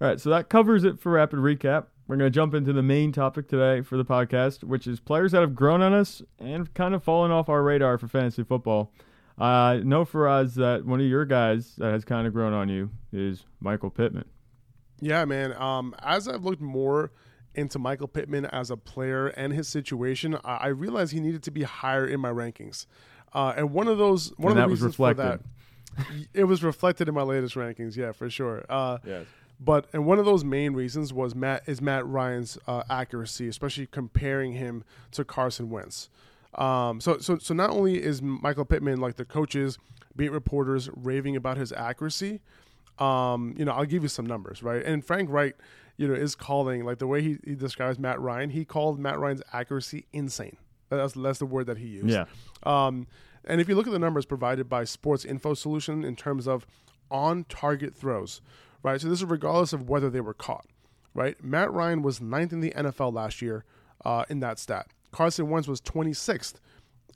All right, so that covers it for rapid recap. We're going to jump into the main topic today for the podcast, which is players that have grown on us and kind of fallen off our radar for fantasy football. I uh, know for us that one of your guys that has kind of grown on you is Michael Pittman. Yeah, man. Um, as I've looked more into Michael Pittman as a player and his situation, I, I realized he needed to be higher in my rankings. Uh, and one of those, one and of the was reasons reflected. for that, it was reflected in my latest rankings. Yeah, for sure. Uh, Yes. But and one of those main reasons was Matt is Matt Ryan's uh, accuracy, especially comparing him to Carson Wentz. Um, so so so not only is Michael Pittman like the coaches, beat reporters raving about his accuracy, um, you know I'll give you some numbers right. And Frank Reich, you know, is calling like the way he, he describes Matt Ryan. He called Matt Ryan's accuracy insane. That's that's the word that he used. Yeah. Um, and if you look at the numbers provided by Sports Info Solution in terms of on target throws, right? So this is regardless of whether they were caught, right? Matt Ryan was ninth in the NFL last year uh, in that stat. Carson Wentz was 26th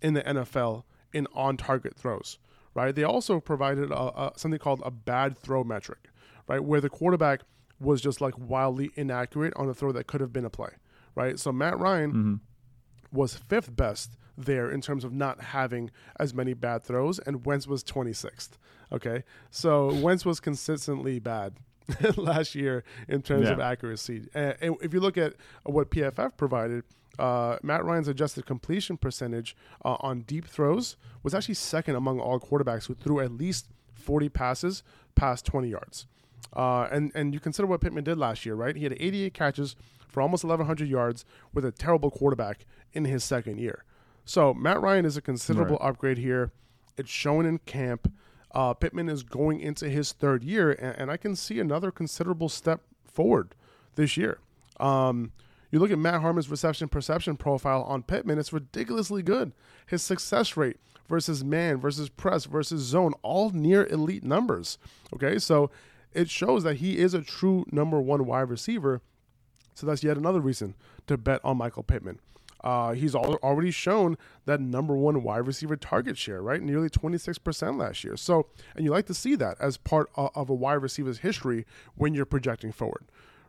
in the NFL in on target throws, right? They also provided a, a, something called a bad throw metric, right? Where the quarterback was just like wildly inaccurate on a throw that could have been a play, right? So Matt Ryan Mm-hmm. was fifth best there in terms of not having as many bad throws, and Wentz was 26th. Okay, so Wentz was consistently bad last year in terms of accuracy. And, and if you look at what PFF provided, uh, Matt Ryan's adjusted completion percentage uh, on deep throws was actually second among all quarterbacks who threw at least 40 passes past 20 yards. Uh, and and you consider what Pittman did last year, right? He had 88 catches for almost 1,100 yards with a terrible quarterback in his second year. So Matt Ryan is a considerable upgrade here. It's shown in camp. Uh, Pittman is going into his third year, and, and I can see another considerable step forward this year. Um, you look at Matt Harmon's reception perception profile on Pittman, it's ridiculously good. His success rate versus man versus press versus zone, all near elite numbers. Okay, so it shows that he is a true number one wide receiver. So that's yet another reason to bet on Michael Pittman. Uh, he's al- already shown that number one wide receiver target share, right? Nearly 26% last year. So, and you like to see that as part of, a wide receiver's history when you're projecting forward,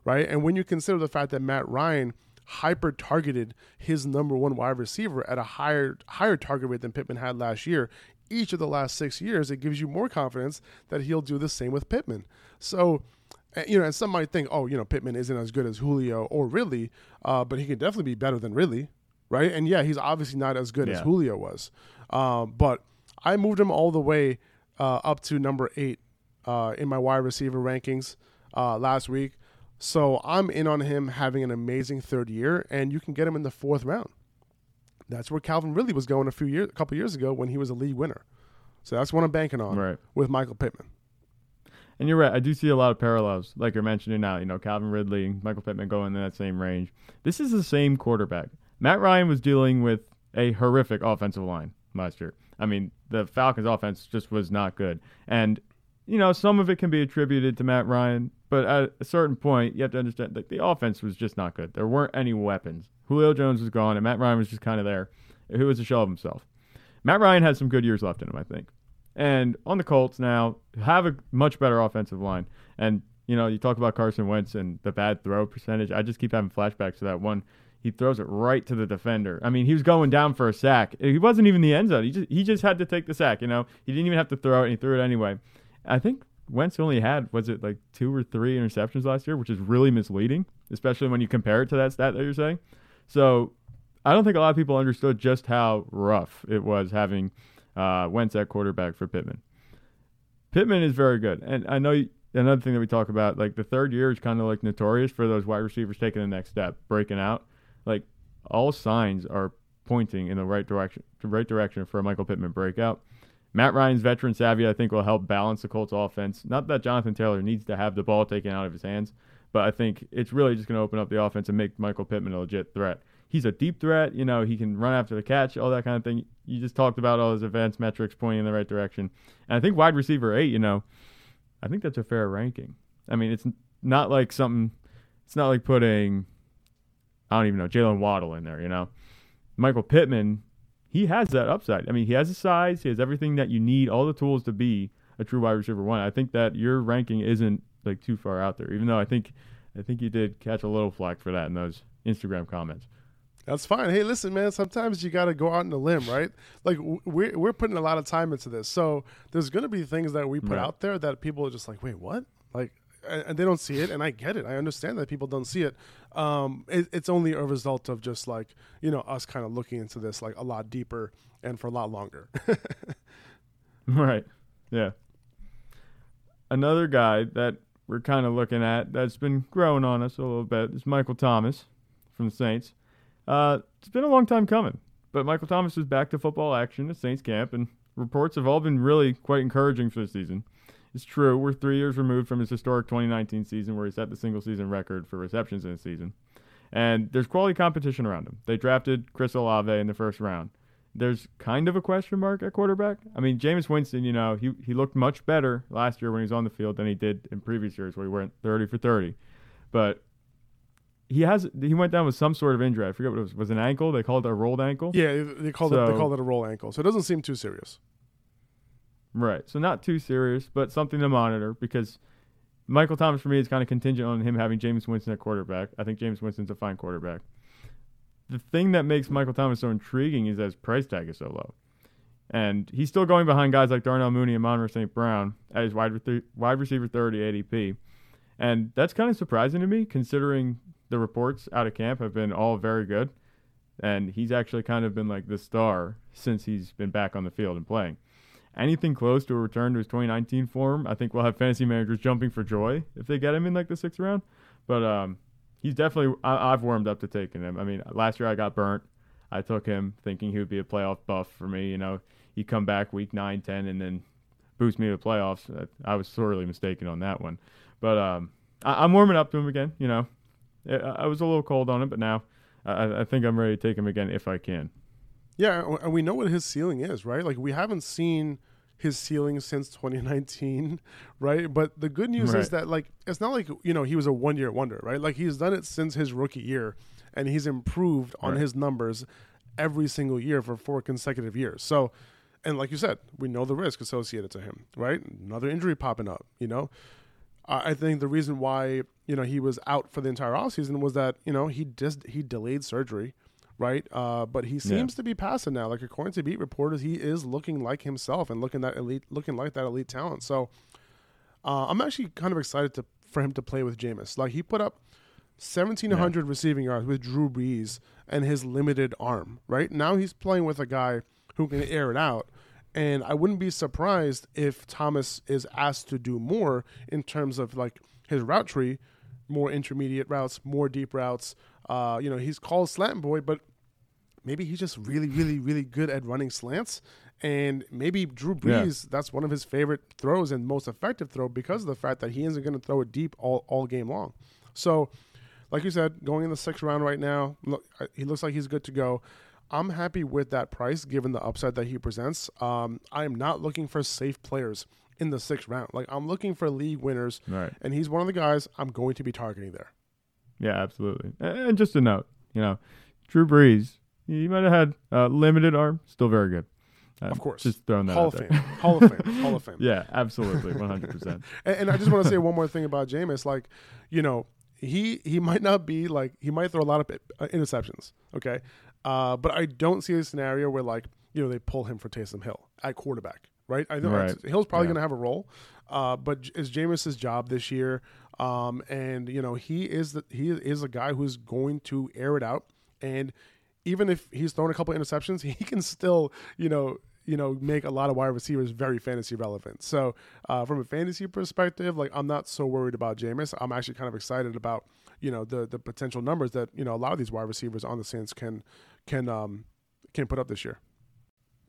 right? And when you consider the fact that Matt Ryan hyper targeted his number one wide receiver at a higher higher target rate than Pittman had last year, each of the last six years, it gives you more confidence that he'll do the same with Pittman. So, you know, and some might think, oh, you know, Pittman isn't as good as Julio or Ridley, uh, but he can definitely be better than Ridley, right? And yeah, he's obviously not as good as Julio was. Um, but I moved him all the way uh, up to number eight uh, in my wide receiver rankings uh, last week. So I'm in on him having an amazing third year, and you can get him in the fourth round. That's where Calvin Ridley was going a few years, a couple years ago when he was a league winner. So that's what I'm banking on Right. with Michael Pittman. And you're right. I do see a lot of parallels, like you're mentioning now. You know, Calvin Ridley, Michael Pittman going in that same range. This is the same quarterback. Matt Ryan was dealing with a horrific offensive line last year. I mean, the Falcons' offense just was not good, and you know, some of it can be attributed to Matt Ryan, but at a certain point, you have to understand that the offense was just not good. There weren't any weapons. Julio Jones was gone, and Matt Ryan was just kind of there. Who was a shell of himself. Matt Ryan has some good years left in him, I think. And on the Colts now, have a much better offensive line. And, you know, you talk about Carson Wentz and the bad throw percentage. I just keep having flashbacks to that one. He throws it right to the defender. I mean, he was going down for a sack. He wasn't even the end zone. He just he just had to take the sack, you know. He didn't even have to throw it, and he threw it anyway. I think Wentz only had was it like two or three interceptions last year, which is really misleading, especially when you compare it to that stat that you're saying. So I don't think a lot of people understood just how rough it was having uh, Wentz at quarterback for Pittman. Pittman is very good, and I know another thing that we talk about, like the third year is kind of like notorious for those wide receivers taking the next step, breaking out. Like all signs are pointing in the right direction, right direction for a Michael Pittman breakout. Matt Ryan's veteran savvy, I think, will help balance the Colts offense. Not that Jonathan Taylor needs to have the ball taken out of his hands, but I think it's really just going to open up the offense and make Michael Pittman a legit threat. He's a deep threat. You know, he can run after the catch, all that kind of thing. You just talked about all his advanced metrics pointing in the right direction. And I think wide receiver eight, you know, I think that's a fair ranking. I mean, it's not like something, it's not like putting, I don't even know, Jaylen Waddle in there, you know. Michael Pittman, he has that upside. I mean, he has the size, he has everything that you need, all the tools to be a true wide receiver one. I think that your ranking isn't like too far out there. Even though I think I think you did catch a little flack for that in those Instagram comments. That's fine. Hey, listen, man. Sometimes you got to go out on a limb, right? Like we're we're putting a lot of time into this, so there's going to be things that we put Right. out there that people are just like, wait, what? Like, and they don't see it, and I get it. I understand that people don't see it. Um, it it's only a result of just like you know us kind of looking into this like a lot deeper and for a lot longer. Right. Yeah. Another guy that we're kind of looking at that's been growing on us a little bit is Michael Thomas from the Saints. Uh, it's been a long time coming, but Michael Thomas is back to football action at Saints camp, and reports have all been really quite encouraging for the season. It's true, we're three years removed from his historic 2019 season where he set the single season record for receptions in a season. And there's quality competition around him. They drafted Chris Olave in the first round there's kind of a question mark at quarterback. I mean, Jameis Winston, you know, he he looked much better last year when he was on the field than he did in previous years where he went 30 for 30. But he has he went down with some sort of injury. I forget what it was. Was it an ankle? They called it a rolled ankle. yeah, they called it they called it a roll ankle, so it doesn't seem too serious. Right. So not too serious, but something to monitor because Michael Thomas for me is kind of contingent on him having Jameis Winston at quarterback. I think Jameis Winston's a fine quarterback. The thing that makes Michael Thomas so intriguing is that his price tag is so low. And he's still going behind guys like Darnell Mooney and Amon-Ra St. Brown as wide, re- wide receiver 30 ADP. And that's kind of surprising to me considering the reports out of camp have been all very good. And he's actually kind of been like the star since he's been back on the field and playing anything close to a return to his 2019 form, I think we'll have fantasy managers jumping for joy if they get him in like the sixth round. But um, he's definitely I, I've warmed up to taking him. I mean, last year I got burnt. I took him thinking he would be a playoff buff for me. You know, he'd come back week 9, 10, and then boost me to the playoffs. I, was sorely mistaken on that one. But um, I, I'm warming up to him again. You know, I, I was a little cold on him, but now I, I think I'm ready to take him again if I can. Yeah, and we know what his ceiling is, right? Like we haven't seen his ceiling since 2019, right? But the good news is that like it's not like you know he was a one year wonder, right? Like he's done it since his rookie year, and he's improved on Right. his numbers every single year for four consecutive years. So, and like you said, we know the risk associated to him, right? Another injury popping up, you know. I I think the reason why you know he was out for the entire offseason was that you know he just he delayed surgery, right? Uh, but he seems to be passing now. Like according to beat reporters, he is looking like himself and looking that elite, looking like that elite talent. So uh, I'm actually kind of excited to for him to play with Jameis. Like he put up 1700 receiving yards with Drew Brees and his limited arm. Right now he's playing with a guy who can air it out. And I wouldn't be surprised if Thomas is asked to do more in terms of like his route tree, more intermediate routes, more deep routes. Uh, you know, he's called slant boy, but maybe he's just really, really, really good at running slants. And maybe Drew Yeah. Brees, that's one of his favorite throws and most effective throw because of the fact that he isn't going to throw it deep all, all game long. So, like you said, going in the sixth round right now, look, he looks like he's good to go. I'm happy with that price given the upside that he presents. Um, I am not looking for safe players in the sixth round. Like I'm looking for league winners, Right. and he's one of the guys I'm going to be targeting there. Yeah, absolutely. And and just a note, you know, Drew Brees, he might have had uh, limited arm, still very good. Uh, Of course. just throwing that Hall out of there. Fame, Hall of Fame, Hall of Fame. yeah, absolutely, one hundred percent. And, and I just want to say one more thing about Jameis. Like, you know, he he might not be like he might throw a lot of uh, interceptions. Okay, uh, but I don't see a scenario where like you know they pull him for Taysom Hill at quarterback. Right? I know Right. Hill's probably Yeah. going to have a role, uh, but it's Jameis's job this year. Um, and you know he is the, he is a guy who's going to air it out and even if he's thrown a couple interceptions, he can still, you know, you know, make a lot of wide receivers very fantasy relevant. So, uh, from a fantasy perspective, like I'm not so worried about Jameis. I'm actually kind of excited about, you know, the the potential numbers that you know a lot of these wide receivers on the Saints can can um can put up this year.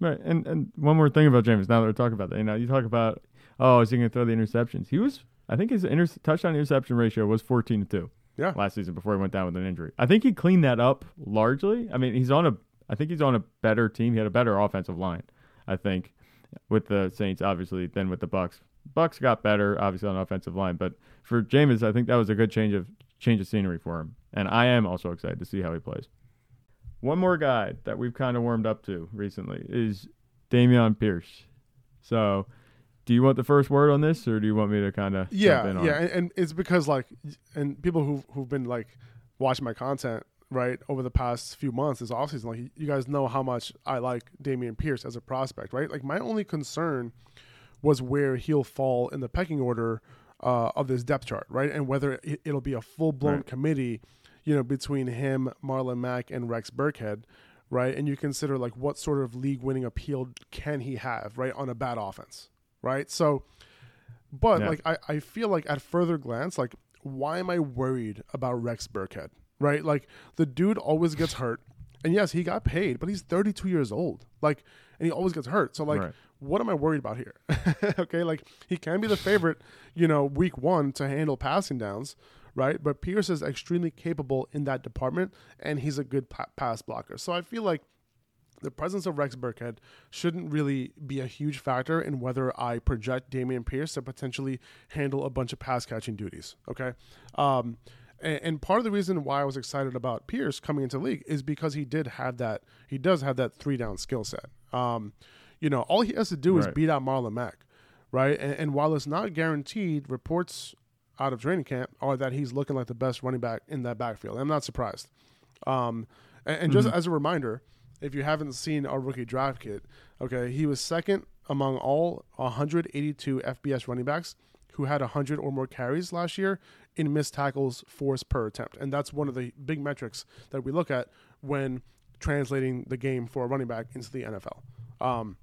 Right, and and one more thing about James. Now that we're talking about that, you know, you talk about, oh, is he going to throw the interceptions? He was, I think his inter- touchdown interception ratio was fourteen to two. Yeah. last season before he went down with an injury. I think he cleaned that up largely. I mean, he's on a, I think he's on a better team. He had a better offensive line, I think, with the Saints obviously than with the Bucks. Bucks got better obviously on the offensive line, but for Jameis, I think that was a good change of change of scenery for him, and I am also excited to see how he plays. One more guy that we've kind of warmed up to recently is Dameon Pierce. So do you want the first word on this, or do you want me to kind of Yeah, in on yeah, it? and, and it's because like, and people who who've been like watching my content right over the past few months this offseason, like you guys know how much I like Dameon Pierce as a prospect, right? Like my only concern was where he'll fall in the pecking order uh, of this depth chart, right? And whether it, it'll be a full blown Right. committee, you know, between him, Marlon Mack, and Rex Burkhead, right? And you consider like what sort of league winning appeal can he have, right, on a bad offense, right? So, but Yeah. like I, I feel like at further glance, like why am I worried about Rex Burkhead, right? Like the dude always gets hurt. And yes, he got paid, but he's 32 years old. Like, and he always gets hurt. So, like, Right. what am I worried about here? okay, like he can be the favorite, you know, week one to handle passing downs, right? But Pierce is extremely capable in that department, and he's a good pa- pass blocker. So I feel like the presence of Rex Burkhead shouldn't really be a huge factor in whether I project Dameon Pierce to potentially handle a bunch of pass catching duties. Okay. Um, and, and part of the reason why I was excited about Pierce coming into the league is because he did have that, he does have that three down skill set. Um, you know, all he has to do is beat out Marlon Mack, right? And, and while it's not guaranteed, reports out of training camp are that he's looking like the best running back in that backfield. I'm not surprised. Um, and, and just as a reminder, if you haven't seen our rookie draft kit, okay, he was second among all 182 FBS running backs who had 100 or more carries last year in missed tackles force per attempt. And that's one of the big metrics that we look at when translating the game for a running back into the NFL. Um,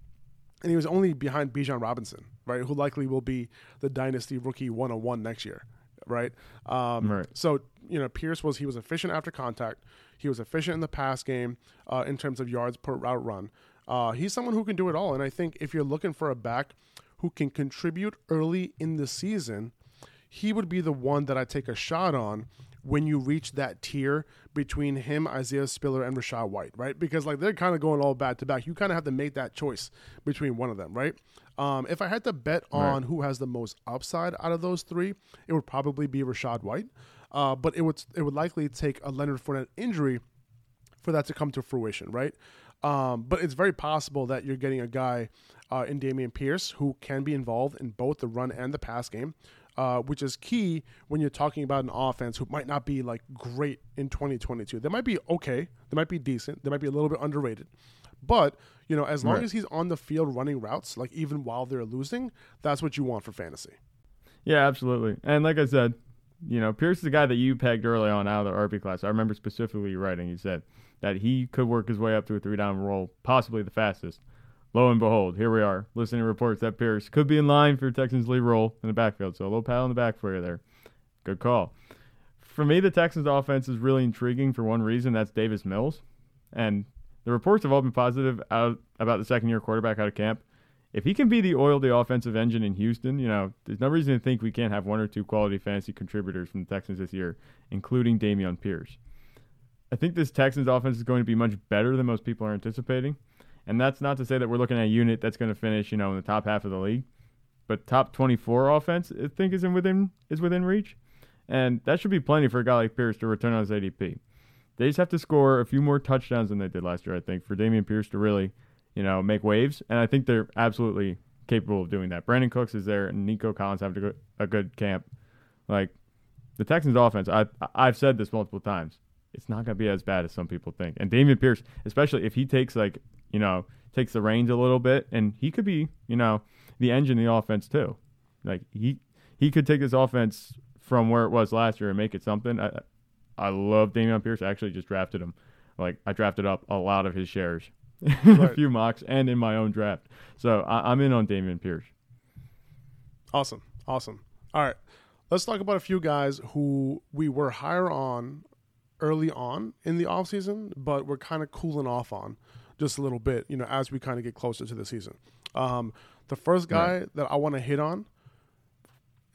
and he was only behind Bijan Robinson, right, who likely will be the dynasty rookie 101 next year, right? Um, Right. So you know, Pierce was he was efficient after contact. He was efficient in the pass game uh, in terms of yards per route run. Uh, he's someone who can do it all, and I think if you're looking for a back who can contribute early in the season, he would be the one that I take a shot on when you reach that tier between him, Isaiah Spiller, and Rachaad White, right? Because like they're kind of going all back to back. You kind of have to make that choice between one of them, right? Um, if I had to bet on who has the most upside out of those three, it would probably be Rachaad White. Uh, but it would it would likely take a Leonard Fournette injury for that to come to fruition, right? Um, but it's very possible that you're getting a guy uh, in Dameon Pierce who can be involved in both the run and the pass game, uh, which is key when you're talking about an offense who might not be like great in 2022. They might be okay, they might be decent, they might be a little bit underrated, but you know, as long Right. as he's on the field running routes, like even while they're losing, that's what you want for fantasy. Yeah, absolutely. And like I said, you know, Pierce is the guy that you pegged early on out of the RB class. I remember specifically writing. You said that he could work his way up to a three down role, possibly the fastest. Lo and behold, here we are, listening to reports that Pierce could be in line for Texans lead role in the backfield. So a little pat on the back for you there. Good call. For me, the Texans offense is really intriguing for one reason. That's Davis Mills. And the reports have all been positive out about the second year quarterback out of camp if he can be the oil the offensive engine in Houston, you know, there's no reason to think we can't have one or two quality fantasy contributors from the Texans this year, including Dameon Pierce. I think this Texans offense is going to be much better than most people are anticipating. And that's not to say that we're looking at a unit that's going to finish, you know, in the top half of the league. But top 24 offense, I think, is in within is within reach, and that should be plenty for a guy like Pierce to return on his ADP. They just have to score a few more touchdowns than they did last year, I think, for Dameon Pierce to really you know, make waves. And I think they're absolutely capable of doing that. Brandin Cooks is there, and Nico Collins have a good, camp. Like the Texans' offense, I I've said this multiple times. It's not going to be as bad as some people think. And Dameon Pierce, especially if he takes like you know takes the reins a little bit, and he could be you know the engine of the offense too. Like he he could take this offense from where it was last year and make it something. I I love Dameon Pierce. I actually just drafted him. Like I drafted up a lot of his shares a few mocks and in my own draft. So I, I'm in on Dameon Pierce. Awesome. Awesome. All right. Let's talk about a few guys who we were higher on early on in the offseason, but we're kind of cooling off on just a little bit, you know, as we kind of get closer to the season. Um, the first guy that I want to hit on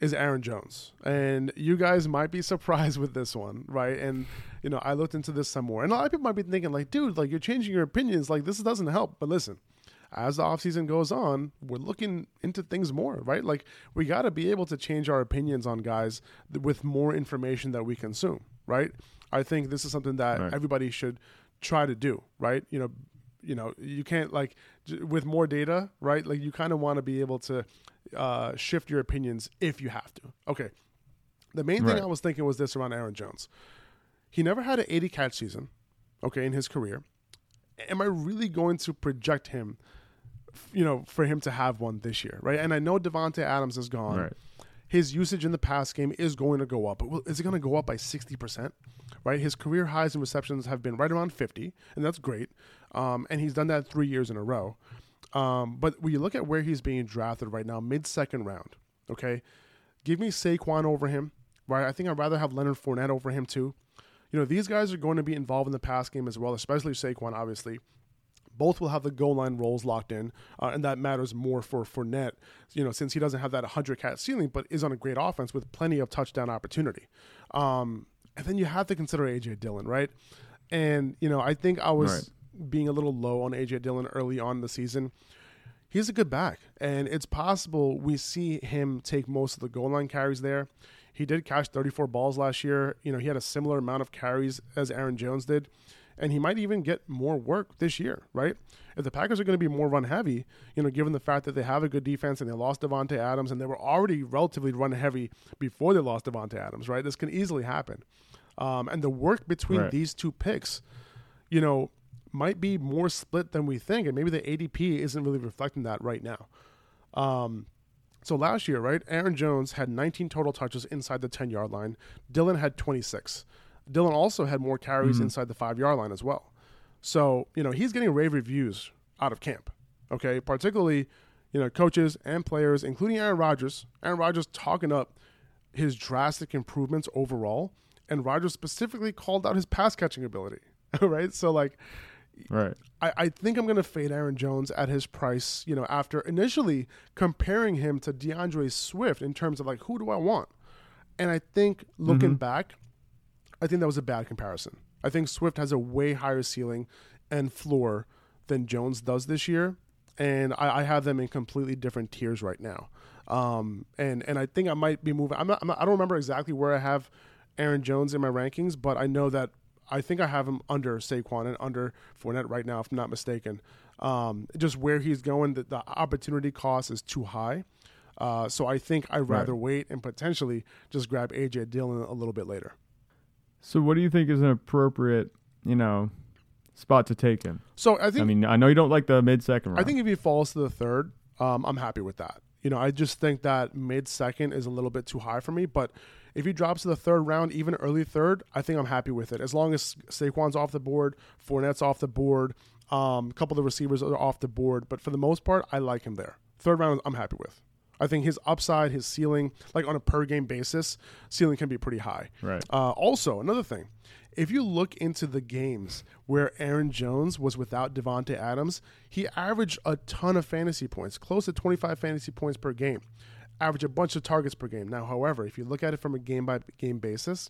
is Aaron Jones. And you guys might be surprised with this one, right? And, you know, I looked into this some more. And a lot of people might be thinking, like, dude, like, you're changing your opinions. Like, this doesn't help. But listen, as the offseason goes on, we're looking into things more, right? Like, we got to be able to change our opinions on guys with more information that we consume, right? I think this is something that Right. everybody should try to do, right? You know, you know, you can't like with more data, right? Like you kind of want to be able to uh, shift your opinions if you have to. Okay. The main thing Right. I was thinking was this around Aaron Jones. He never had an 80 catch season, okay, in his career. Am I really going to project him, you know, for him to have one this year, right? And I know Davante Adams is gone. Right. His usage in the pass game is going to go up, but is it going to go up by 60%? Right? His career highs in receptions have been right around 50, and that's great. Um, and he's done that three years in a row. Um, but when you look at where he's being drafted right now, mid second round, okay, give me Saquon over him, right? I think I'd rather have Leonard Fournette over him too. You know, these guys are going to be involved in the pass game as well, especially Saquon, obviously. Both will have the goal line roles locked in, uh, and that matters more for Fournette, you know, since he doesn't have that 100 cat ceiling, but is on a great offense with plenty of touchdown opportunity. Um, and then you have to consider AJ Dillon, right? And you know, I think I was being a little low on AJ Dillon early on the season. He's a good back, and it's possible we see him take most of the goal line carries there. He did catch 34 balls last year. You know, he had a similar amount of carries as Aaron Jones did, and he might even get more work this year, right? If the Packers are going to be more run heavy, you know, given the fact that they have a good defense and they lost Davante Adams and they were already relatively run heavy before they lost Davante Adams, right? This can easily happen. Um, and the work between Right. these two picks, you know, might be more split than we think, and maybe the ADP isn't really reflecting that right now. Um, so last year, right, Aaron Jones had 19 total touches inside the 10 yard line. Dillon had 26. Dillon also had more carries inside the five yard line as well. So you know he's getting rave reviews out of camp. Okay, particularly you know coaches and players, including Aaron Rodgers. Aaron Rodgers talking up his drastic improvements overall, and Rodgers specifically called out his pass catching ability. right, so like Right. I, I think I'm going to fade Aaron Jones at his price, you know, after initially comparing him to D'Andre Swift in terms of like, who do I want? And I think looking back, I think that was a bad comparison. I think Swift has a way higher ceiling and floor than Jones does this year. And I, I have them in completely different tiers right now. Um, and, and I think I might be moving. I'm not, I'm not, I don't remember exactly where I have Aaron Jones in my rankings, but I know that I think I have him under Saquon and under Fournette right now, if I'm not mistaken. Um, just where he's going, the, the opportunity cost is too high. Uh, so I think I'd rather wait and potentially just grab AJ Dillon a little bit later. So what do you think is an appropriate, you know, spot to take him? So I think I mean, I know you don't like the mid second round. I think if he falls to the third, um, I'm happy with that. You know, I just think that mid second is a little bit too high for me. But if he drops to the third round, even early third, I think I'm happy with it. As long as Saquon's off the board, Fournette's off the board, um, a couple of the receivers are off the board. But for the most part, I like him there. Third round, I'm happy with. I think his upside, his ceiling, like on a per game basis, ceiling can be pretty high. Right. Uh, also, another thing, if you look into the games where Aaron Jones was without Davante Adams, he averaged a ton of fantasy points, close to 25 fantasy points per game, averaged a bunch of targets per game. Now, however, if you look at it from a game by game basis,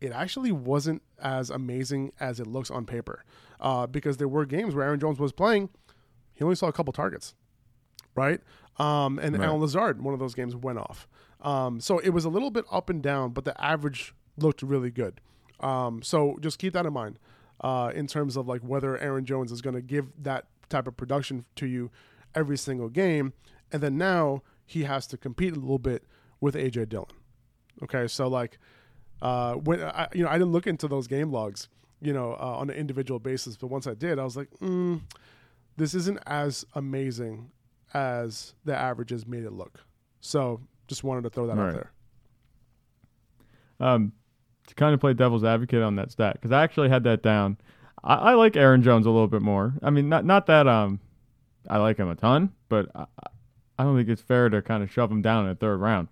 it actually wasn't as amazing as it looks on paper uh, because there were games where Aaron Jones was playing, he only saw a couple targets right? Um, and Right. Allen Lazard, one of those games went off. Um, so it was a little bit up and down, but the average looked really good. Um, so just keep that in mind uh, in terms of like whether Aaron Jones is going to give that type of production to you every single game, and then now he has to compete a little bit with AJ Dillon. Okay, so like uh, when I, you know, I didn't look into those game logs, you know, uh, on an individual basis, but once I did, I was like, mm, this isn't as amazing as the averages made it look. So just wanted to throw that Right. out there. um, to kind of play devil's advocate on that stat because I actually had that down. I, I like Aaron Jones a little bit more. I mean, not not that um, I like him a ton, but I, I don't think it's fair to kind of shove him down in the third round.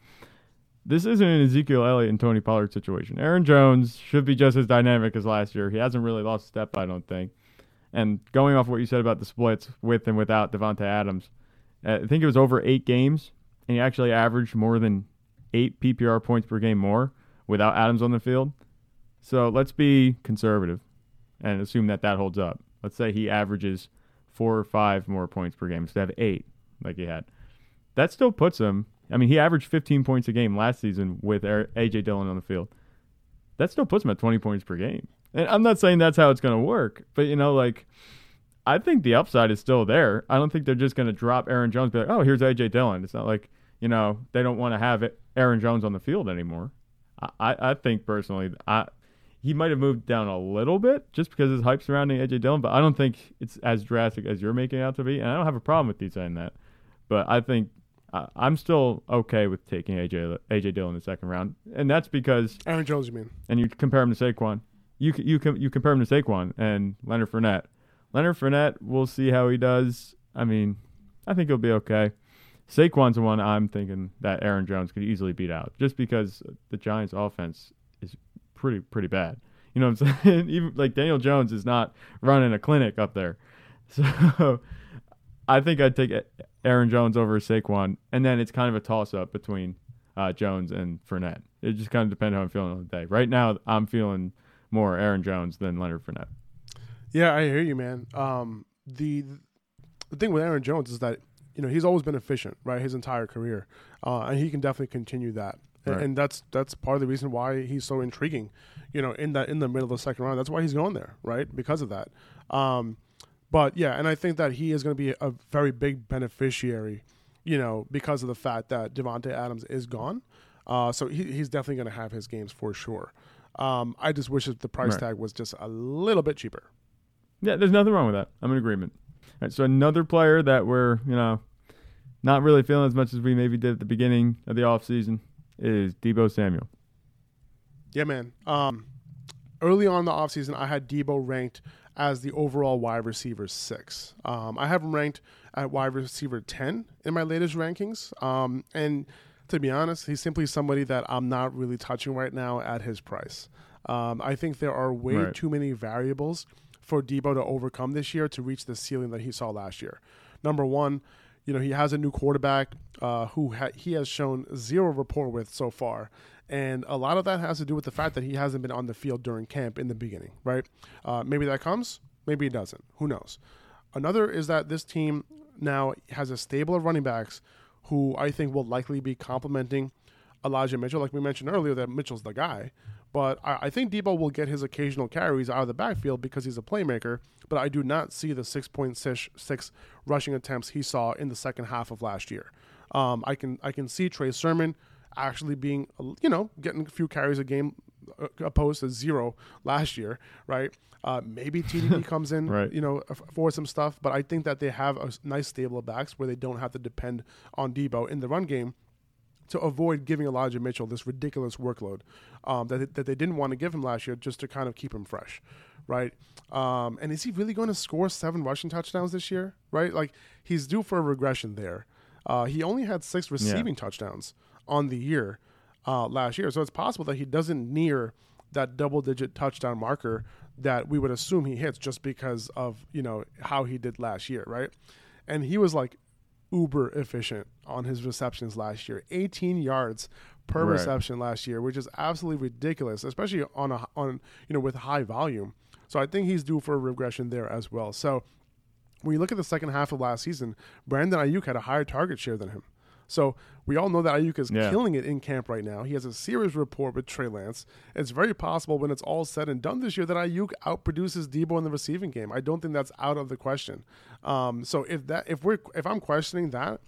This isn't an Ezekiel Elliott and Tony Pollard situation. Aaron Jones should be just as dynamic as last year. He hasn't really lost a step, I don't think. And going off what you said about the splits with and without Davante Adams, uh, I think it was over eight games, and he actually averaged more than eight PPR points per game more without Adams on the field. So let's be conservative and assume that that holds up. Let's say he averages four or five more points per game instead of eight, like he had. That still puts him. I mean, he averaged 15 points a game last season with AJ Dillon on the field. That still puts him at 20 points per game. And I'm not saying that's how it's going to work, but you know, like, I think the upside is still there. I don't think they're just going to drop Aaron Jones, be like, oh, here's AJ Dillon. It's not like you know, they don't want to have Aaron Jones on the field anymore. I, I think personally, I he might have moved down a little bit just because his hype surrounding AJ Dillon, but I don't think it's as drastic as you're making out to be. And I don't have a problem with you saying that, but I think uh, I'm still okay with taking AJ AJ Dillon in the second round, and that's because Aaron Jones, you mean? And you compare him to Saquon. You you you compare him to Saquon and Leonard Fournette. Leonard Fournette, we'll see how he does. I mean, I think he'll be okay. Saquon's the one I'm thinking that Aaron Jones could easily beat out, just because the Giants' offense is pretty pretty bad. You know what I'm saying? Even like Daniel Jones is not running a clinic up there, so I think I'd take Aaron Jones over Saquon, and then it's kind of a toss up between uh, Jones and Fournette. It just kind of depends how I'm feeling on the day. Right now, I'm feeling more Aaron Jones than Leonard Fournette. Yeah, I hear you, man. Um, the the thing with Aaron Jones is that you know he's always been efficient, right, his entire career, uh, and he can definitely continue that. Right. And that's that's part of the reason why he's so intriguing, you know, in that in the middle of the second round. That's why he's going there, right? Because of that. Um, but yeah, and I think that he is going to be a very big beneficiary, you know, because of the fact that Davante Adams is gone. Uh, so he, he's definitely going to have his games for sure. Um, I just wish that the price right. tag was just a little bit cheaper. Yeah, there's nothing wrong with that. I'm in agreement. All right, so another player that we're you know not really feeling as much as we maybe did at the beginning of the offseason is Deebo Samuel. Yeah, man. Um, early on in the offseason, I had Debo ranked as the overall wide receiver six. Um, I have him ranked at wide receiver 10 in my latest rankings. Um, and to be honest, he's simply somebody that I'm not really touching right now at his price. Um, I think there are way right. too many variables for Deebo to overcome this year to reach the ceiling that he saw last year. Number one, you know, he has a new quarterback uh, who ha- he has shown zero rapport with so far. And a lot of that has to do with the fact that he hasn't been on the field during camp in the beginning, right? Uh, maybe that comes, maybe it doesn't. Who knows? Another is that this team now has a stable of running backs who I think will likely be complementing Elijah Mitchell. Like we mentioned earlier, that Mitchell's the guy. But I, I, think Deebo will get his occasional carries out of the backfield because he's a playmaker. But I do not see the 6.6 rushing attempts he saw in the second half of last year. Um, I can I can see Trey Sermon actually being, you know, getting a few carries a game uh, opposed to zero last year, right? Uh, maybe TDP comes in, right. you know, for some stuff, but I think that they have a nice stable of backs where they don't have to depend on Deebo in the run game to avoid giving Elijah Mitchell this ridiculous workload um, that, that they didn't want to give him last year just to kind of keep him fresh, right? Um, and is he really going to score seven rushing touchdowns this year, right? Like he's due for a regression there. Uh, he only had six receiving yeah. touchdowns on the year uh, last year. So it's possible that he doesn't near that double digit touchdown marker that we would assume he hits just because of, you know, how he did last year, right? And he was like uber efficient on his receptions last year. 18 yards per right. reception last year, which is absolutely ridiculous, especially on a on you know with high volume. So I think he's due for a regression there as well. So when you look at the second half of last season, Brandon Aiyuk had a higher target share than him. So we all know that Aiyuk is yeah. killing it in camp right now. He has a serious rapport with Trey Lance. It's very possible when it's all said and done this year that Aiyuk outproduces Deebo in the receiving game. I don't think that's out of the question. Um, so if that if we're if I'm questioning that,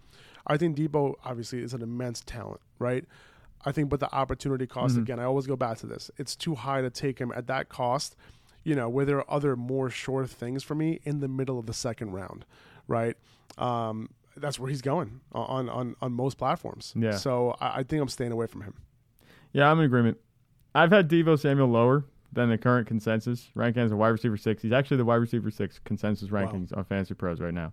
I think Deebo obviously is an immense talent, right? I think, but the opportunity cost mm-hmm. again, I always go back to this. It's too high to take him at that cost. You know, where there are other more sure things for me in the middle of the second round, right? Um, that's where he's going on on on most platforms. Yeah. So I, I think I'm staying away from him. Yeah, I'm in agreement. I've had Deebo Samuel lower than the current consensus ranking as a wide receiver six. He's actually the wide receiver six consensus rankings wow. on Fantasy Pros right now.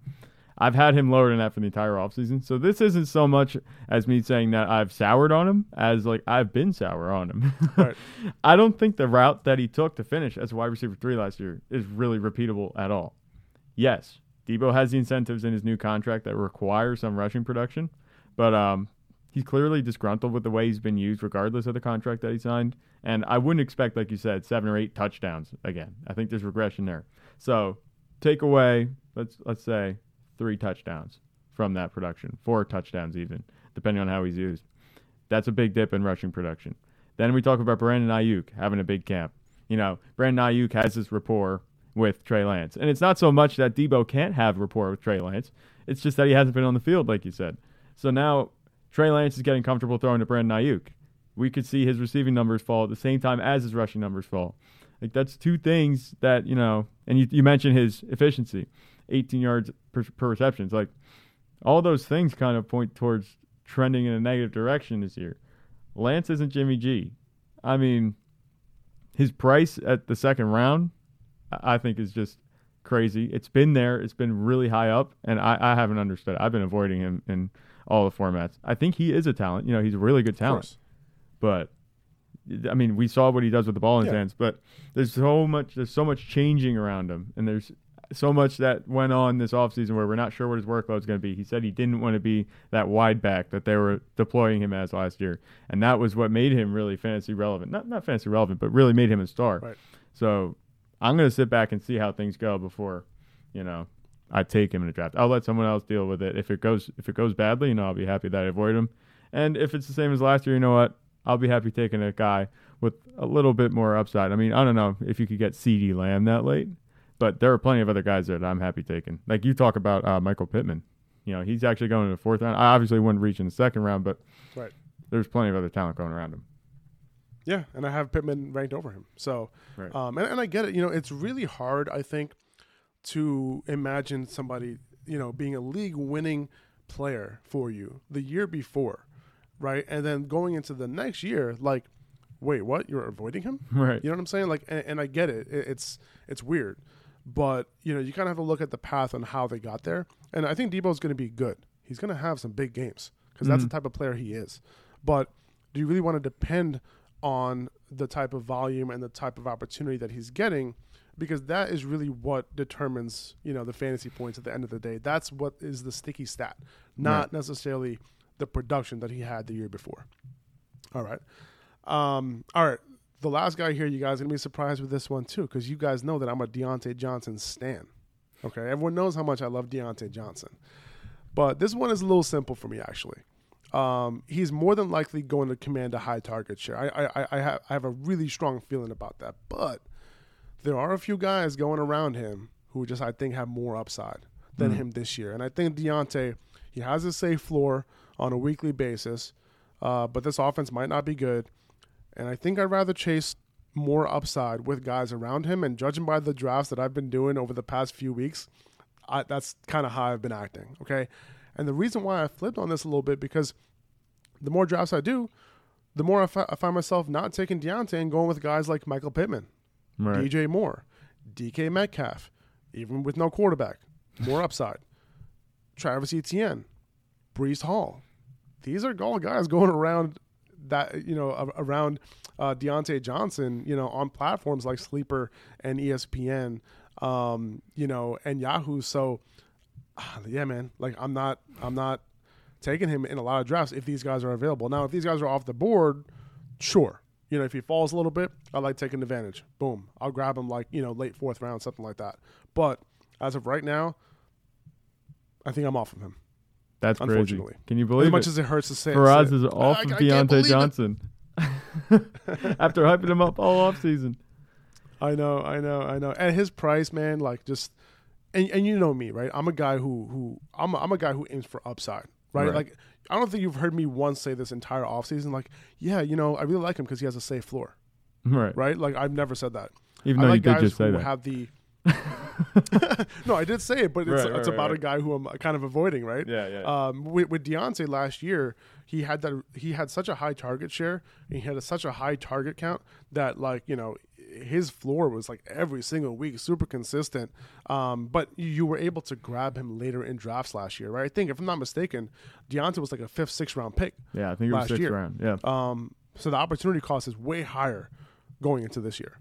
I've had him lower than that for the entire offseason. So this isn't so much as me saying that I've soured on him as like I've been sour on him. Right. I don't think the route that he took to finish as a wide receiver three last year is really repeatable at all. Yes, Deebo has the incentives in his new contract that require some rushing production, but um, he's clearly disgruntled with the way he's been used, regardless of the contract that he signed. And I wouldn't expect, like you said, seven or eight touchdowns again. I think there's regression there. So take away, let's let's say, three touchdowns from that production, four touchdowns even, depending on how he's used. That's a big dip in rushing production. Then we talk about Brandon Aiyuk having a big camp. You know, Brandon Aiyuk has this rapport with Trey Lance. And it's not so much that Deebo can't have rapport with Trey Lance. It's just that he hasn't been on the field, like you said. So now Trey Lance is getting comfortable throwing to Brandon Aiyuk. We could see his receiving numbers fall at the same time as his rushing numbers fall. Like that's two things that you know. And you, you mentioned his efficiency, 18 yards per, per reception. It's like all those things kind of point towards trending in a negative direction this year. Lance isn't Jimmy G. I mean, his price at the second round, I think, is just crazy. It's been there. It's been really high up, and I, I haven't understood. It. I've been avoiding him in all the formats. I think he is a talent. You know, he's a really good talent. But I mean, we saw what he does with the ball in his Yeah. hands. But there's so much. There's so much changing around him, and there's so much that went on this offseason where we're not sure what his workload is going to be. He said he didn't want to be that wide back that they were deploying him as last year, and that was what made him really fantasy relevant. Not not fantasy relevant, but really made him a star. Right. So I'm going to sit back and see how things go before, you know, I take him in a draft. I'll let someone else deal with it. If it goes if it goes badly, you know, I'll be happy that I avoid him. And if it's the same as last year, you know what? I'll be happy taking a guy with a little bit more upside. I mean, I don't know if you could get CeeDee Lamb that late, but there are plenty of other guys there that I'm happy taking. Like you talk about uh, Michael Pittman. You know, he's actually going in the fourth round. I obviously wouldn't reach in the second round, but Right. there's plenty of other talent going around him. Yeah, and I have Pittman ranked over him. So, Right. um, and, and I get it. You know, it's really hard, I think, to imagine somebody, you know, being a league winning player for you the year before, right? And then going into the next year, like, wait, what? You're avoiding him? Right. You know what I'm saying? Like, and, and I get it. it. It's it's weird, but you know, you kind of have to look at the path on how they got there. And I think Deebo's going to be good. He's going to have some big games because that's Mhm. the type of player he is. But do you really want to depend on the type of volume and the type of opportunity that he's getting? Because that is really what determines, you know, the fantasy points at the end of the day. That's what is the sticky stat, not necessarily the production that he had the year before. All right. Um, all right. The last guy here, you guys are gonna be surprised with this one too, because you guys know that I'm a Diontae Johnson stan. Okay, everyone knows how much I love Diontae Johnson, but this one is a little simple for me actually. Um, he's more than likely going to command a high target share. I, I, I, have, I have a really strong feeling about that, but there are a few guys going around him who just I think have more upside than Mhm. him this year, and I think Diontae he has a safe floor on a weekly basis, uh, but this offense might not be good. And I think I'd rather chase more upside with guys around him. And judging by the drafts that I've been doing over the past few weeks, I, that's kind of how I've been acting. Okay. And the reason why I flipped on this a little bit because the more drafts I do, the more I fi- I find myself not taking Diontae and going with guys like Michael Pittman, Right. DJ Moore, DK Metcalf, even with no quarterback, more upside. Travis Etienne, Breece Hall. These are all guys going around that you know around uh, Diontae Johnson, you know, on platforms like Sleeper and ESPN, um, you know, and Yahoo. So, Ah, yeah, man, like I'm not, I'm not taking him in a lot of drafts if these guys are available. Now, if these guys are off the board, sure. You know, if he falls a little bit, I like taking advantage. Boom, I'll grab him like you know late fourth round, something like that. But as of right now, I think I'm off of him. That's crazy. Can you As believe much it? as much as it hurts to say, Faraz is off I- of I Diontae. Johnson after hyping him up all offseason. I know, I know, I know. And his price, man, like just and and you know me, right? I'm a guy who who I'm a, I'm a guy who aims for upside, right? Right. Like I don't think you've heard me once say this entire offseason like, yeah, you know, I really like him because he has a safe floor, Right. right? Like I've never said that. Even I though like you did guys just say who that. have the No, I did say it, but it's Right, right, it's right, about a guy who I'm kind of avoiding, right? yeah, yeah. Um, with, with Diontae last year, he had that he had such a high target share, and he had a, such a high target count that like you know his floor was like every single week, super consistent. Um, but you were able to grab him later in drafts last year, right? I think if I'm not mistaken, Diontae was like a fifth, sixth round pick. yeah, I think it was sixth year. round. Yeah. Um, so the opportunity cost is way higher going into this year.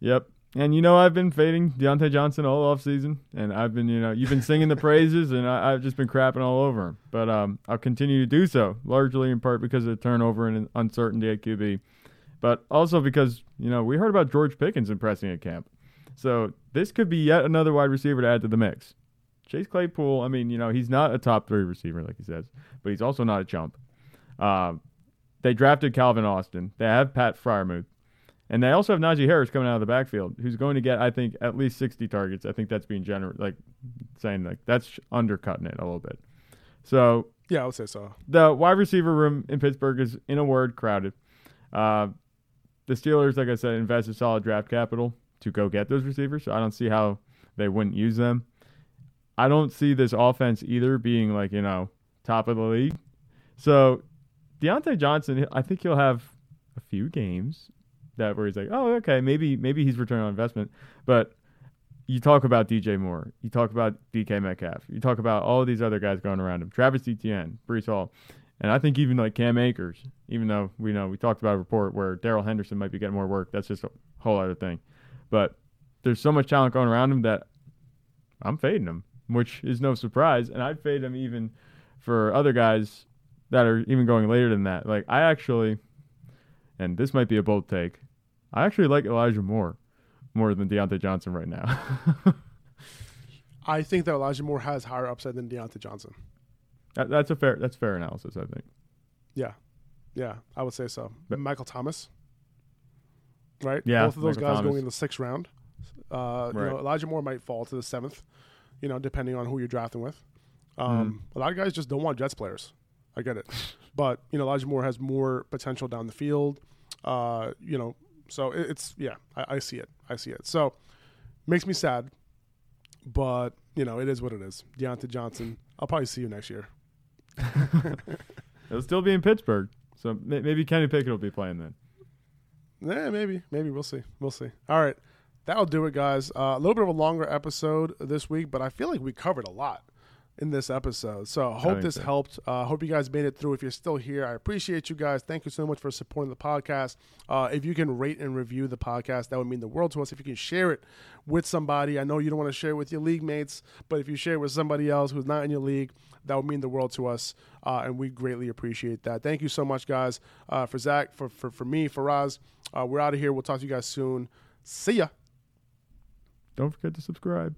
Yep. And you know I've been fading Diontae Johnson all off season, and I've been you know you've been singing the praises, and I, I've just been crapping all over him. But um, I'll continue to do so, largely in part because of the turnover and uncertainty at QB, but also because you know we heard about George Pickens impressing at camp, so this could be yet another wide receiver to add to the mix. Chase Claypool, I mean, you know he's not a top three receiver like he says, but he's also not a chump. Um, they drafted Calvin Austin. They have Pat Freiermuth. And they also have Najee Harris coming out of the backfield, who's going to get, I think, at least 60 targets. I think that's being generous, like saying like that's undercutting it a little bit. So Yeah, I would say so. The wide receiver room in Pittsburgh is, in a word, crowded. Uh, the Steelers, like I said, invested solid draft capital to go get those receivers. So I don't see how they wouldn't use them. I don't see this offense either being like, you know, top of the league. So Diontae Johnson, I think he'll have a few games that where he's like, oh, okay, maybe maybe he's return on investment. But you talk about DJ Moore, you talk about DK Metcalf, you talk about all these other guys going around him, Travis Etienne, Breece Hall, and I think even like Cam Akers, even though we know we talked about a report where Darrell Henderson might be getting more work, that's just a whole other thing. But there's so much talent going around him that I'm fading him, which is no surprise, and I'd fade him even for other guys that are even going later than that. Like I actually, and this might be a bold take, I actually like Elijah Moore more than Diontae Johnson right now. I think that Elijah Moore has higher upside than Diontae Johnson. That, that's a fair that's fair analysis, I think. Yeah, yeah, I would say so. But Michael Thomas, right? Yeah, both of those Michael guys Thomas. going in the sixth round. Uh, you know, Elijah Moore might fall to the seventh. You know, depending on who you're drafting with. Um, Mm. A lot of guys just don't want Jets players. I get it, but you know, Elijah Moore has more potential down the field. Uh, you know, so it, it's yeah, I, I see it. I see it. So makes me sad, but you know, it is what it is. Diontae Johnson. I'll probably see you next year. It'll still be in Pittsburgh, so maybe Kenny Pickett will be playing then. Yeah, maybe, maybe we'll see. We'll see. All right, that'll do it, guys. Uh, a little bit of a longer episode this week, but I feel like we covered a lot in this episode. So I hope this so. helped. Uh, hope you guys made it through. If you're still here, I appreciate you guys. Thank you so much for supporting the podcast. Uh, if you can rate and review the podcast, that would mean the world to us. If you can share it with somebody, I know you don't want to share it with your league mates, but if you share it with somebody else who's not in your league, that would mean the world to us, uh, and we greatly appreciate that. Thank you so much, guys. Uh, for Zach, for, for for me, for Raz, uh, we're out of here. We'll talk to you guys soon. See ya. Don't forget to subscribe.